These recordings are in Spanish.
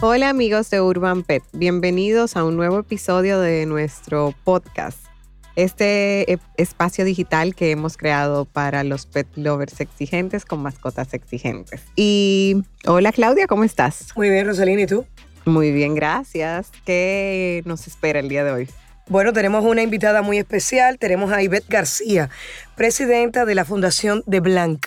Hola amigos de Urban Pet, bienvenidos a un nuevo episodio de nuestro podcast. Este e- espacio digital que hemos creado para los pet lovers exigentes con mascotas exigentes. Y hola Claudia, ¿cómo estás? Muy bien, Rosalina, ¿y tú? Muy bien, gracias. ¿Qué nos espera el día de hoy? Bueno, tenemos una invitada muy especial. Tenemos a Ivette García, presidenta de la Fundación de Blanc.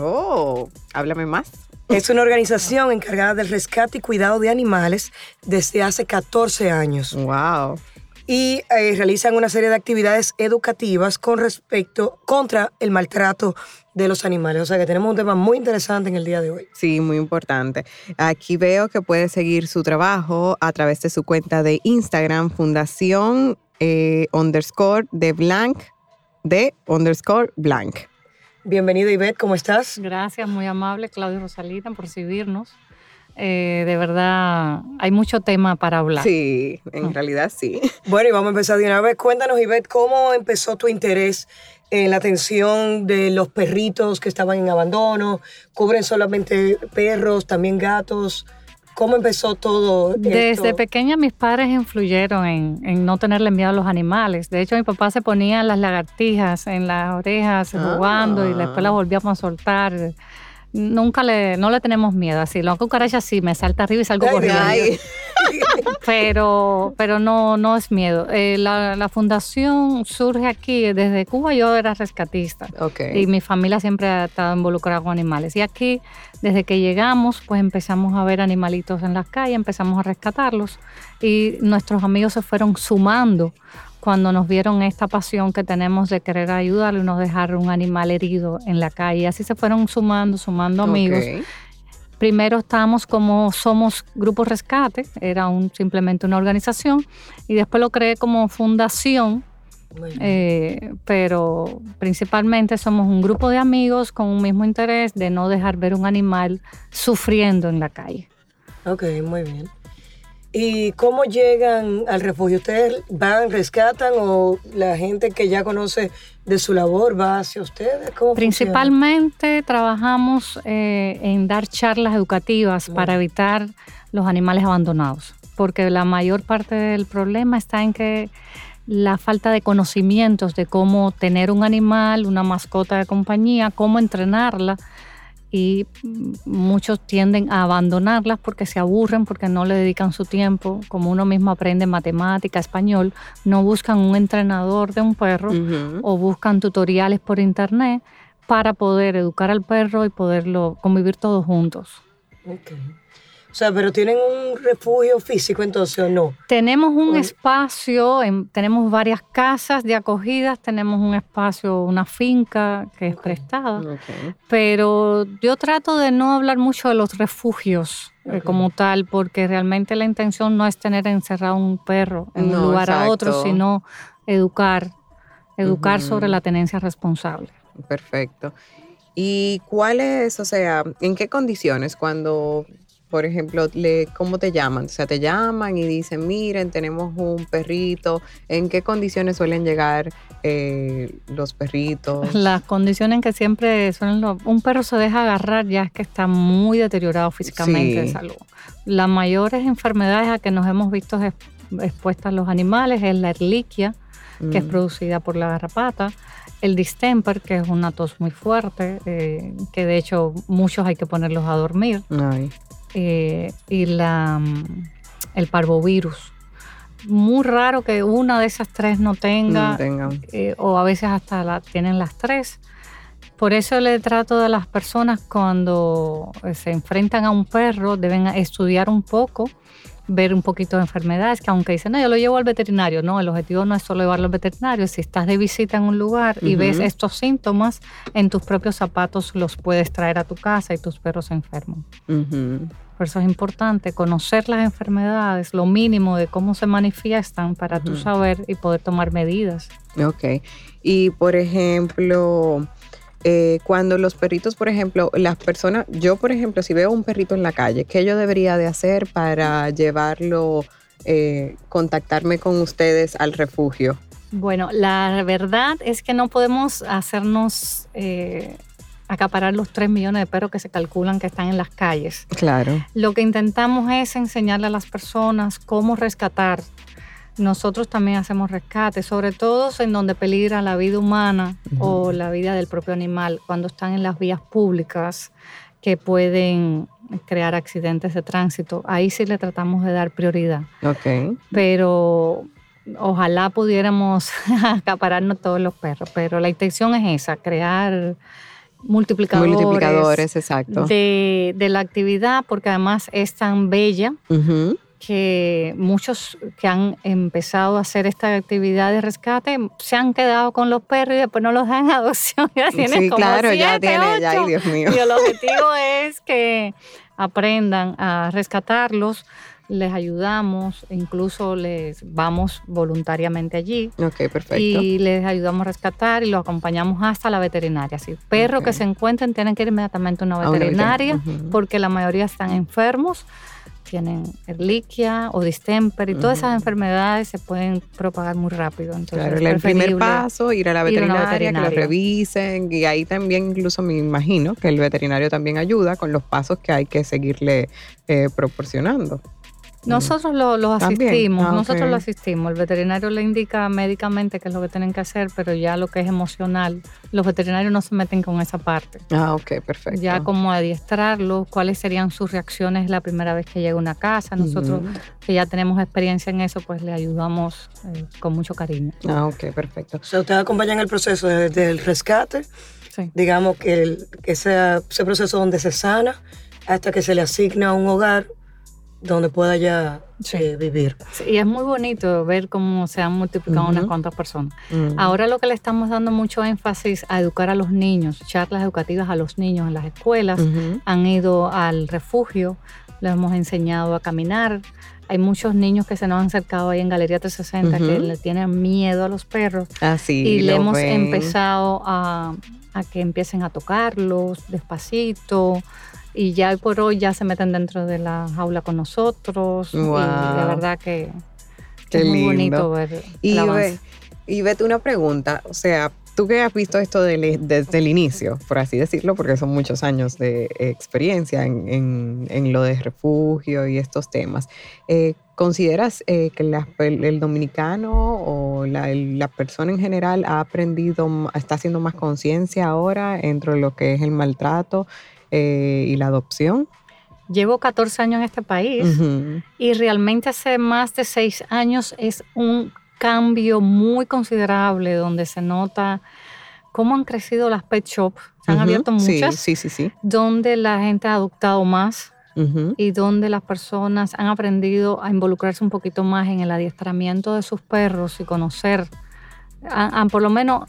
Oh, háblame más. Es una organización encargada del rescate y cuidado de animales desde hace 14 años. Wow. Y eh, realizan una serie de actividades educativas con respecto contra el maltrato de los animales. O sea que tenemos un tema muy interesante en el día de hoy. Sí, muy importante. Aquí veo que puede seguir su trabajo a través de su cuenta de Instagram, fundación eh, underscore de blank, de underscore blank. Bienvenida, Ivette, ¿cómo estás? Gracias, muy amable Claudio Rosalita por recibirnos. Eh, de verdad, hay mucho tema para hablar. Sí, en realidad sí. Bueno, y vamos a empezar de una vez. Cuéntanos, Ivette, ¿cómo empezó tu interés en la atención de los perritos que estaban en abandono? ¿Cubren solamente perros, también gatos? ¿Cómo empezó todo Desde pequeña mis padres influyeron en, en no tenerle miedo a los animales. De hecho, mi papá se ponía las lagartijas en las orejas Ah. jugando y después las volvíamos a soltar. Nunca le, no le tenemos miedo. Así, la cucaracha sí, me salta arriba y salgo Ay, corriendo. Ay, pero, pero no, no es miedo. Eh, la, la fundación surge aquí, desde Cuba yo era rescatista ok. y mi familia siempre ha estado involucrada con animales. Y aquí, desde que llegamos, pues empezamos a ver animalitos en las calles, empezamos a rescatarlos y nuestros amigos se fueron sumando cuando nos vieron esta pasión que tenemos de querer ayudarlo y no dejar un animal herido en la calle. Así se fueron sumando, sumando amigos. Primero estábamos como Somos Grupo Rescate, era un, simplemente una organización, y después lo creé como fundación, eh, pero principalmente somos un grupo de amigos con un mismo interés de no dejar ver un animal sufriendo en la calle. Ok, muy bien. ¿Y cómo llegan al refugio? ¿Ustedes van, rescatan o la gente que ya conoce de su labor va hacia ustedes? ¿Cómo funciona? Principalmente trabajamos eh, en dar charlas educativas para evitar los animales abandonados, porque la mayor parte del problema está en que la falta de conocimientos de cómo tener un animal, una mascota de compañía, cómo entrenarla y muchos tienden a abandonarlas porque se aburren, porque no le dedican su tiempo, como uno mismo aprende matemática, español, no buscan un entrenador de un perro o buscan tutoriales por internet para poder educar al perro y poderlo convivir todos juntos. O sea, pero tienen un refugio físico entonces o no? Tenemos un espacio, en- tenemos varias casas de acogidas, tenemos un espacio, una finca que es prestada, pero yo trato de no hablar mucho de los refugios eh, como tal, porque realmente la intención no es tener encerrado un perro en No, un lugar a otro, sino educar, educar sobre la tenencia responsable. Perfecto. ¿Y cuál es, o sea, en qué condiciones cuando, por ejemplo, le, cómo te llaman? O sea, te llaman y dicen, miren, tenemos un perrito. ¿En qué condiciones suelen llegar eh, los perritos? Las condiciones en que siempre suelen un perro se deja agarrar ya es que está muy deteriorado físicamente de salud. Las mayores enfermedades a que nos hemos visto ex- expuestas los animales es la erliquia, que es Mm, producida por la garrapata, el distemper, que es una tos muy fuerte, eh, que de hecho muchos hay que ponerlos a dormir, ay, eh, y la, mm, el parvovirus. Muy raro que una de esas tres no tenga, no eh, o a veces hasta la, tienen las tres. Por eso le trato a las personas cuando eh, se enfrentan a un perro, deben estudiar un poco, ver un poquito de enfermedades, que aunque dicen, no, yo lo llevo al veterinario, no, el objetivo no es solo llevarlo al veterinario, si estás de visita en un lugar y ves estos síntomas, en tus propios zapatos los puedes traer a tu casa y tus perros se enferman. Por eso es importante conocer las enfermedades, lo mínimo de cómo se manifiestan para tú Ujú. saber y poder tomar medidas. Ok. Y por ejemplo, eh, cuando los perritos, por ejemplo, las personas, yo por ejemplo, si veo un perrito en la calle, ¿qué yo debería de hacer para llevarlo, eh, contactarme con ustedes al refugio? Bueno, la verdad es que no podemos hacernos eh, acaparar los 3 millones de perros que se calculan que están en las calles. Claro. Lo que intentamos es enseñarle a las personas cómo rescatar. Nosotros también hacemos rescate, sobre todo en donde peligra la vida humana o la vida del propio animal, cuando están en las vías públicas que pueden crear accidentes de tránsito. Ahí sí le tratamos de dar prioridad. Ok. Pero ojalá pudiéramos acapararnos todos los perros, pero la intención es esa, crear multiplicadores, Multiplicadores, exacto. de, de la actividad, porque además es tan bella Ujú. Que muchos que han empezado a hacer esta actividad de rescate se han quedado con los perros y después no los dan en adopción. Ya tienen Sí, como claro, ya siete, tiene, ya, ay, ocho. Dios mío. Y el objetivo es que aprendan a rescatarlos, les ayudamos, incluso les vamos voluntariamente allí Ok, perfecto. y les ayudamos a rescatar y los acompañamos hasta la veterinaria. Si perros que se encuentren tienen que ir inmediatamente a una A una veterinaria porque la mayoría están enfermos, tienen erliquia o distemper y todas esas enfermedades se pueden propagar muy rápido. Entonces Claro, el primer paso, ir a la ir a una veterinaria, que lo veterinaria. revisen y ahí también incluso me imagino que el veterinario también ayuda con los pasos que hay que seguirle eh, proporcionando. Nosotros lo- los asistimos, Ah, nosotros lo asistimos. El veterinario le indica médicamente qué es lo que tienen que hacer, pero ya lo que es emocional, los veterinarios no se meten con esa parte. Ah, ok, perfecto. Ya como adiestrarlos, cuáles serían sus reacciones la primera vez que llega a una casa. Nosotros que ya tenemos experiencia en eso, pues le ayudamos eh, con mucho cariño. Ah, ok, perfecto. O sea, ustedes acompañan el proceso de- del rescate, Sí. digamos que, el- que sea ese proceso donde se sana hasta que se le asigna un hogar donde pueda ya Sí. eh, vivir. Sí, y es muy bonito ver cómo se han multiplicado unas cuantas personas. Mm. Ahora lo que le estamos dando mucho énfasis a educar a los niños, charlas educativas a los niños en las escuelas. Han ido al refugio, les hemos enseñado a caminar. Hay muchos niños que se nos han acercado ahí en Galería 360 que le tienen miedo a los perros Ah, sí, y le hemos ven. empezado a, a que empiecen a tocarlos despacito y ya hoy por hoy ya se meten dentro de la jaula con nosotros y Wow. de verdad que Qué es muy bonito ver el Y avance. ve, y Beth, una pregunta, o sea, tú que has visto esto desde el inicio, por así decirlo, porque son muchos años de experiencia en, en- en lo de refugio y estos temas, eh, ¿consideras eh, que la- el, el dominicano o la, el- la persona en general ha aprendido, está haciendo más conciencia ahora entre lo que es el maltrato eh, y la adopción? Llevo 14 años en este país Ujú. y realmente hace más de seis años es un cambio muy considerable donde se nota cómo han crecido las pet shops. Se han abierto muchas, Sí, sí, sí. donde la gente ha adoptado más y donde las personas han aprendido a involucrarse un poquito más en el adiestramiento de sus perros y conocer, han- han- por lo menos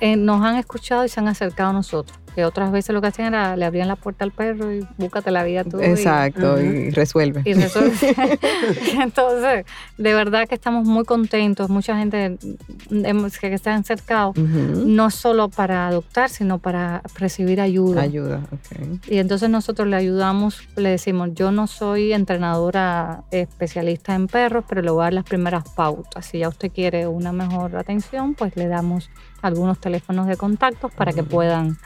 eh, nos han escuchado y se han acercado a nosotros. Que otras veces lo que hacían era le abrían la puerta al perro y búscate la vida tú. y- Exacto, Ujú. y resuelve. y resuelve. Entonces, de verdad que estamos muy contentos. Mucha gente hemos- que se han no solo para adoptar, sino para recibir ayuda. Ayuda, ok. Y entonces nosotros le ayudamos, le decimos, yo no soy entrenadora especialista en perros, pero le voy a dar las primeras pautas. Si ya usted quiere una mejor atención, pues le damos algunos teléfonos de contactos para que puedan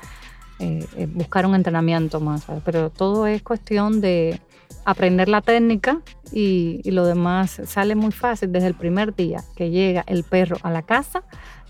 eh, eh, buscar un entrenamiento más. ¿sabes? Pero todo es cuestión de aprender la técnica y, y lo demás sale muy fácil. Desde el primer día que llega el perro a la casa,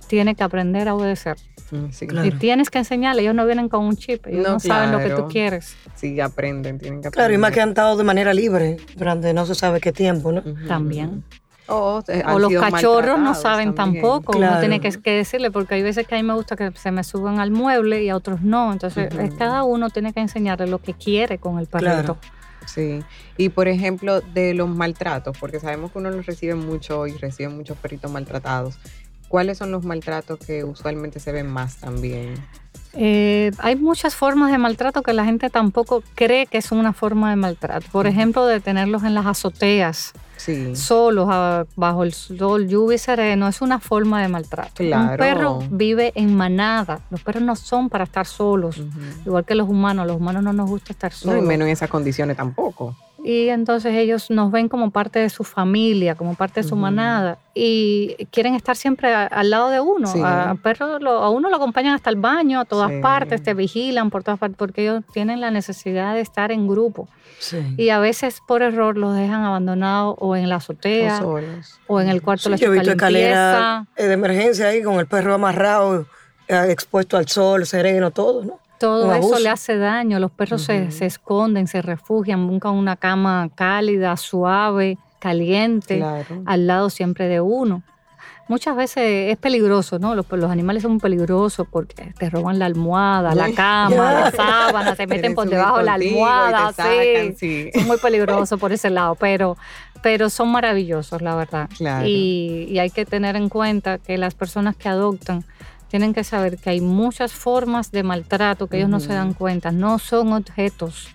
tiene que aprender a obedecer. Mm, Sí, Claro. Y tienes que enseñarle, ellos no vienen con un chip, ellos no, No, saben lo que tú quieres. sí, aprenden, tienen que aprender. Claro, y más que han estado de manera libre durante no se sabe qué tiempo, ¿no? También. O, eh, O los cachorros no saben también. tampoco, uno Claro. tiene que, que decirle, porque hay veces que a mí me gusta que se me suban al mueble y a otros no. Entonces, es cada uno tiene que enseñarle lo que quiere con el perrito. Claro. Sí. Y por ejemplo, de los maltratos, porque sabemos que uno los recibe mucho y recibe muchos perritos maltratados. ¿Cuáles son los maltratos que usualmente se ven más también? Eh, hay muchas formas de maltrato que la gente tampoco cree que es una forma de maltrato. Por ejemplo, de tenerlos en las azoteas, Sí. solos, bajo el sol, lluvia y sereno, es una forma de maltrato. Un Claro. perro vive en manada. Los perros no son para estar solos. Igual que los humanos, los humanos no nos gusta estar No, solos. y menos en esas condiciones tampoco. Y entonces ellos nos ven como parte de su familia, como parte de su manada y quieren estar siempre a- al lado de uno. Sí. A, perro lo- a uno lo acompañan hasta el baño, a todas Sí. partes, te vigilan por todas partes porque ellos tienen la necesidad de estar en grupo Sí. y a veces por error los dejan abandonados o en la O azotea solos. o en el cuarto de la yo he visto escalera eh, de emergencia ahí con el perro amarrado, eh, expuesto al sol, sereno, todo, ¿no? Todo eso le hace daño. Los perros se, se esconden, se refugian, buscan una cama cálida, suave, caliente, Claro. al lado siempre de uno. Muchas veces es peligroso, ¿no? Los, los animales son peligrosos porque te roban la almohada, la cama, la sábana, se meten por debajo de la almohada, sacan, sí. sí. Son muy peligrosos por ese lado, pero, pero son maravillosos, la verdad. Claro. Y, y hay que tener en cuenta que las personas que adoptan tienen que saber que hay muchas formas de maltrato que ellos no se dan cuenta. No son objetos.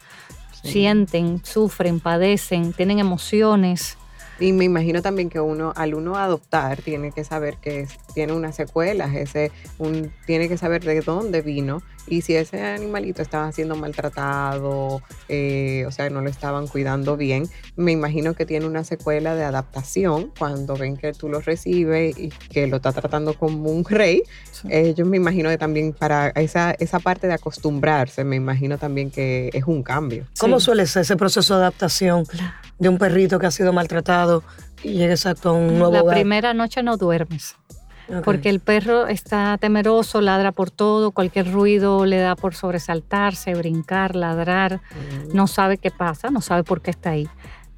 Sí. Sienten, sufren, padecen, tienen emociones. Y me imagino también que uno, al uno adoptar, tiene que saber que es- tiene unas secuelas, ese, un, tiene que saber de dónde vino y si ese animalito estaba siendo maltratado, eh, o sea, no lo estaban cuidando bien, me imagino que tiene una secuela de adaptación cuando ven que tú lo recibes y que lo está tratando como un rey. Eh, yo me imagino que también para esa, esa parte de acostumbrarse, me imagino también que es un cambio. ¿Cómo Sí. suele ser ese proceso de adaptación de un perrito que ha sido maltratado y llega exacto a un nuevo La hogar? primera noche no duermes. Porque el perro está temeroso, ladra por todo, cualquier ruido le da por sobresaltarse, brincar, ladrar, no sabe qué pasa, no sabe por qué está ahí.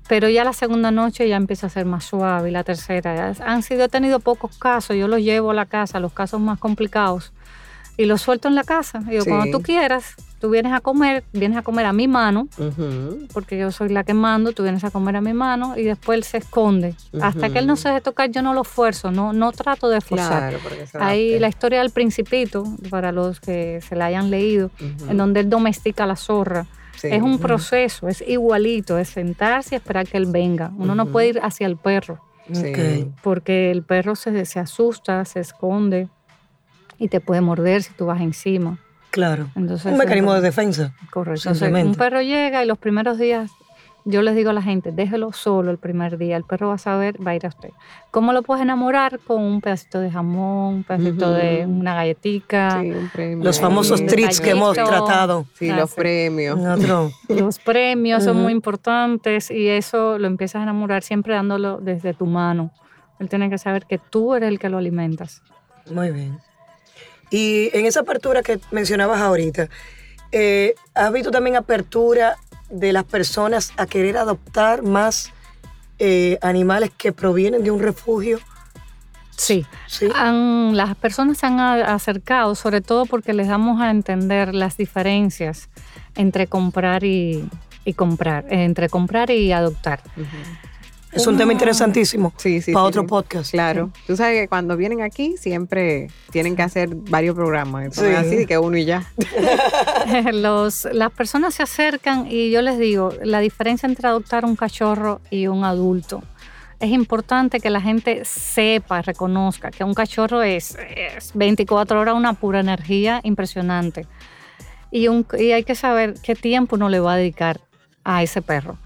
Pero ya la segunda noche ya empieza a ser más suave y la tercera. ya- Han sido, he tenido pocos casos, yo los llevo a la casa, los casos más complicados, y los suelto en la casa. Digo, Sí. cuando tú quieras, tú vienes a comer, vienes a comer a mi mano, porque yo soy la que mando, tú vienes a comer a mi mano y después él se esconde. Hasta que él no se deje tocar, yo no lo fuerzo, no, no trato de forzar. Claro, Hay la historia del principito, para los que se la hayan leído, en donde él domestica a la zorra. Sí. Es un proceso, es igualito, es sentarse y esperar que él venga. Uno no puede ir hacia el perro, Sí. Porque el perro se, se asusta, se esconde y te puede morder si tú vas encima. Claro. Entonces, Un mecanismo de defensa. Correcto. Entonces, un perro llega y los primeros días, yo les digo a la gente, déjelo solo el primer día, el perro va a saber, va a ir a usted. ¿Cómo lo puedes enamorar? Con un pedacito de jamón, un pedacito de una galletica, Sí, un premio. Los famosos Sí. treats que hemos tratado. Sí, Ah, los sí. premios. Otro. Los premios son muy importantes y eso lo empiezas a enamorar siempre dándolo desde tu mano. Él tiene que saber que tú eres el que lo alimentas. Muy bien. Y en esa apertura que mencionabas ahorita, eh, ¿has visto también apertura de las personas a querer adoptar más eh, animales que provienen de un refugio? Sí. Sí. Han- las personas se han acercado, sobre todo porque les damos a entender las diferencias entre comprar y, y comprar, entre comprar y adoptar. Ujú. Es un tema interesantísimo Sí, sí. para sí, otro sí. podcast. Claro. Tú sabes que cuando vienen aquí siempre tienen que hacer varios programas. Esto no es Sí. así de que uno y ya. Los, las personas se acercan y yo les digo, la diferencia entre adoptar un cachorro y un adulto. Es importante que la gente sepa, reconozca que un cachorro es, es 24 horas una pura energía impresionante. Y, un- y hay que saber qué tiempo uno le va a dedicar a ese perro.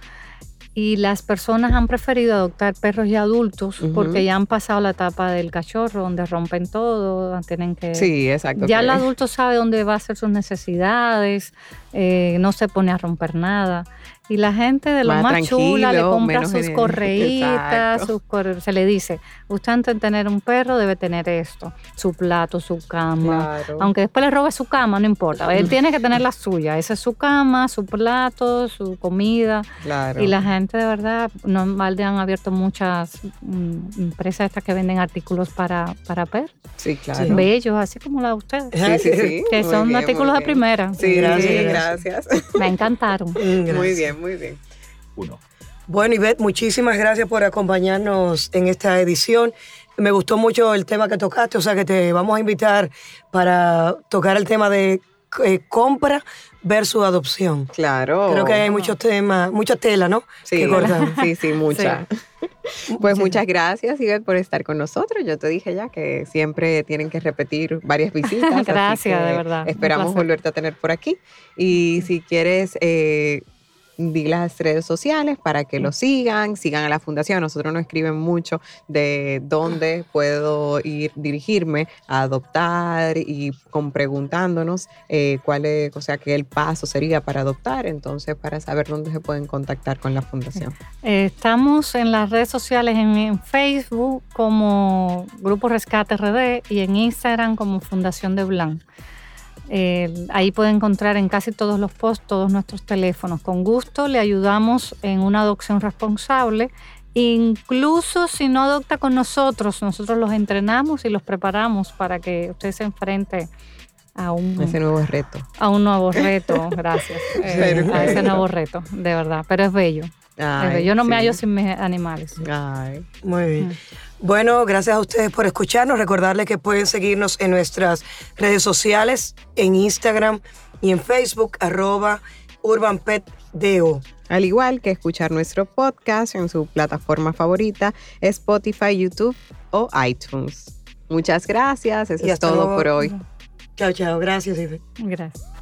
Y las personas han preferido adoptar perros ya adultos porque ya han pasado la etapa del cachorro, donde rompen todo, tienen que... Sí, exacto. Ya el adulto sabe dónde va a hacer sus necesidades, eh, no se pone a romper nada. Y la gente de lo Más más, chula le compra sus correitas, sus corre- se le dice, usted antes de tener un perro debe tener esto, su plato, su cama. Claro. Aunque después le robe su cama, no importa. Él tiene que tener la suya. Esa es su cama, su plato, su comida. Claro. Y la gente de verdad, no balde han abierto muchas mm, empresas estas que venden artículos para, para perros. Sí, claro. Bellos, así como la de ustedes. Sí, sí, sí. Que son bien, artículos de primera. Sí, Gracias, gracias. Me encantaron. Gracias. Muy bien, muy bien. Uno. Bueno, Ivette, muchísimas gracias por acompañarnos en esta edición. Me gustó mucho el tema que tocaste, o sea que te vamos a invitar para tocar el tema de eh, compra versus adopción. Claro. Creo que hay muchos temas, mucha tela, ¿no? Sí, sí, sí, mucha. Pues muchas gracias, Ivette, por estar con nosotros. Yo te dije ya que siempre tienen que repetir varias visitas. así Gracias, que de verdad, Esperamos volverte a tener por aquí. Y si quieres eh, di las redes sociales para que lo sigan, sigan a la fundación. Nosotros nos escriben mucho de dónde puedo ir, dirigirme a adoptar y con preguntándonos eh, cuál es, o sea, qué el paso sería para adoptar, entonces para saber dónde se pueden contactar con la fundación. Estamos en las redes sociales, en, en Facebook como Grupo Rescate RD y en Instagram como Fundación de Blanc. Eh, ahí puede encontrar en casi todos los posts todos nuestros teléfonos. Con gusto le ayudamos en una adopción responsable. Incluso si no adopta con nosotros, nosotros los entrenamos y los preparamos para que usted se enfrente a un, Ese nuevo reto. a un nuevo reto. Gracias. Eh, a ese nuevo reto, de verdad. Pero es bello. es Ay, bello. Yo no me hallo sin mis animales. Ay. Muy bien. Bueno, gracias a ustedes por escucharnos. Recordarles que pueden seguirnos en nuestras redes sociales, en Instagram y en Facebook, arroba UrbanPetDO. Al igual que escuchar nuestro podcast en su plataforma favorita, Spotify, YouTube o iTunes. Muchas gracias. Eso Y es hasta todo luego. por hoy. Chao, chao. Gracias, Ivette. Gracias.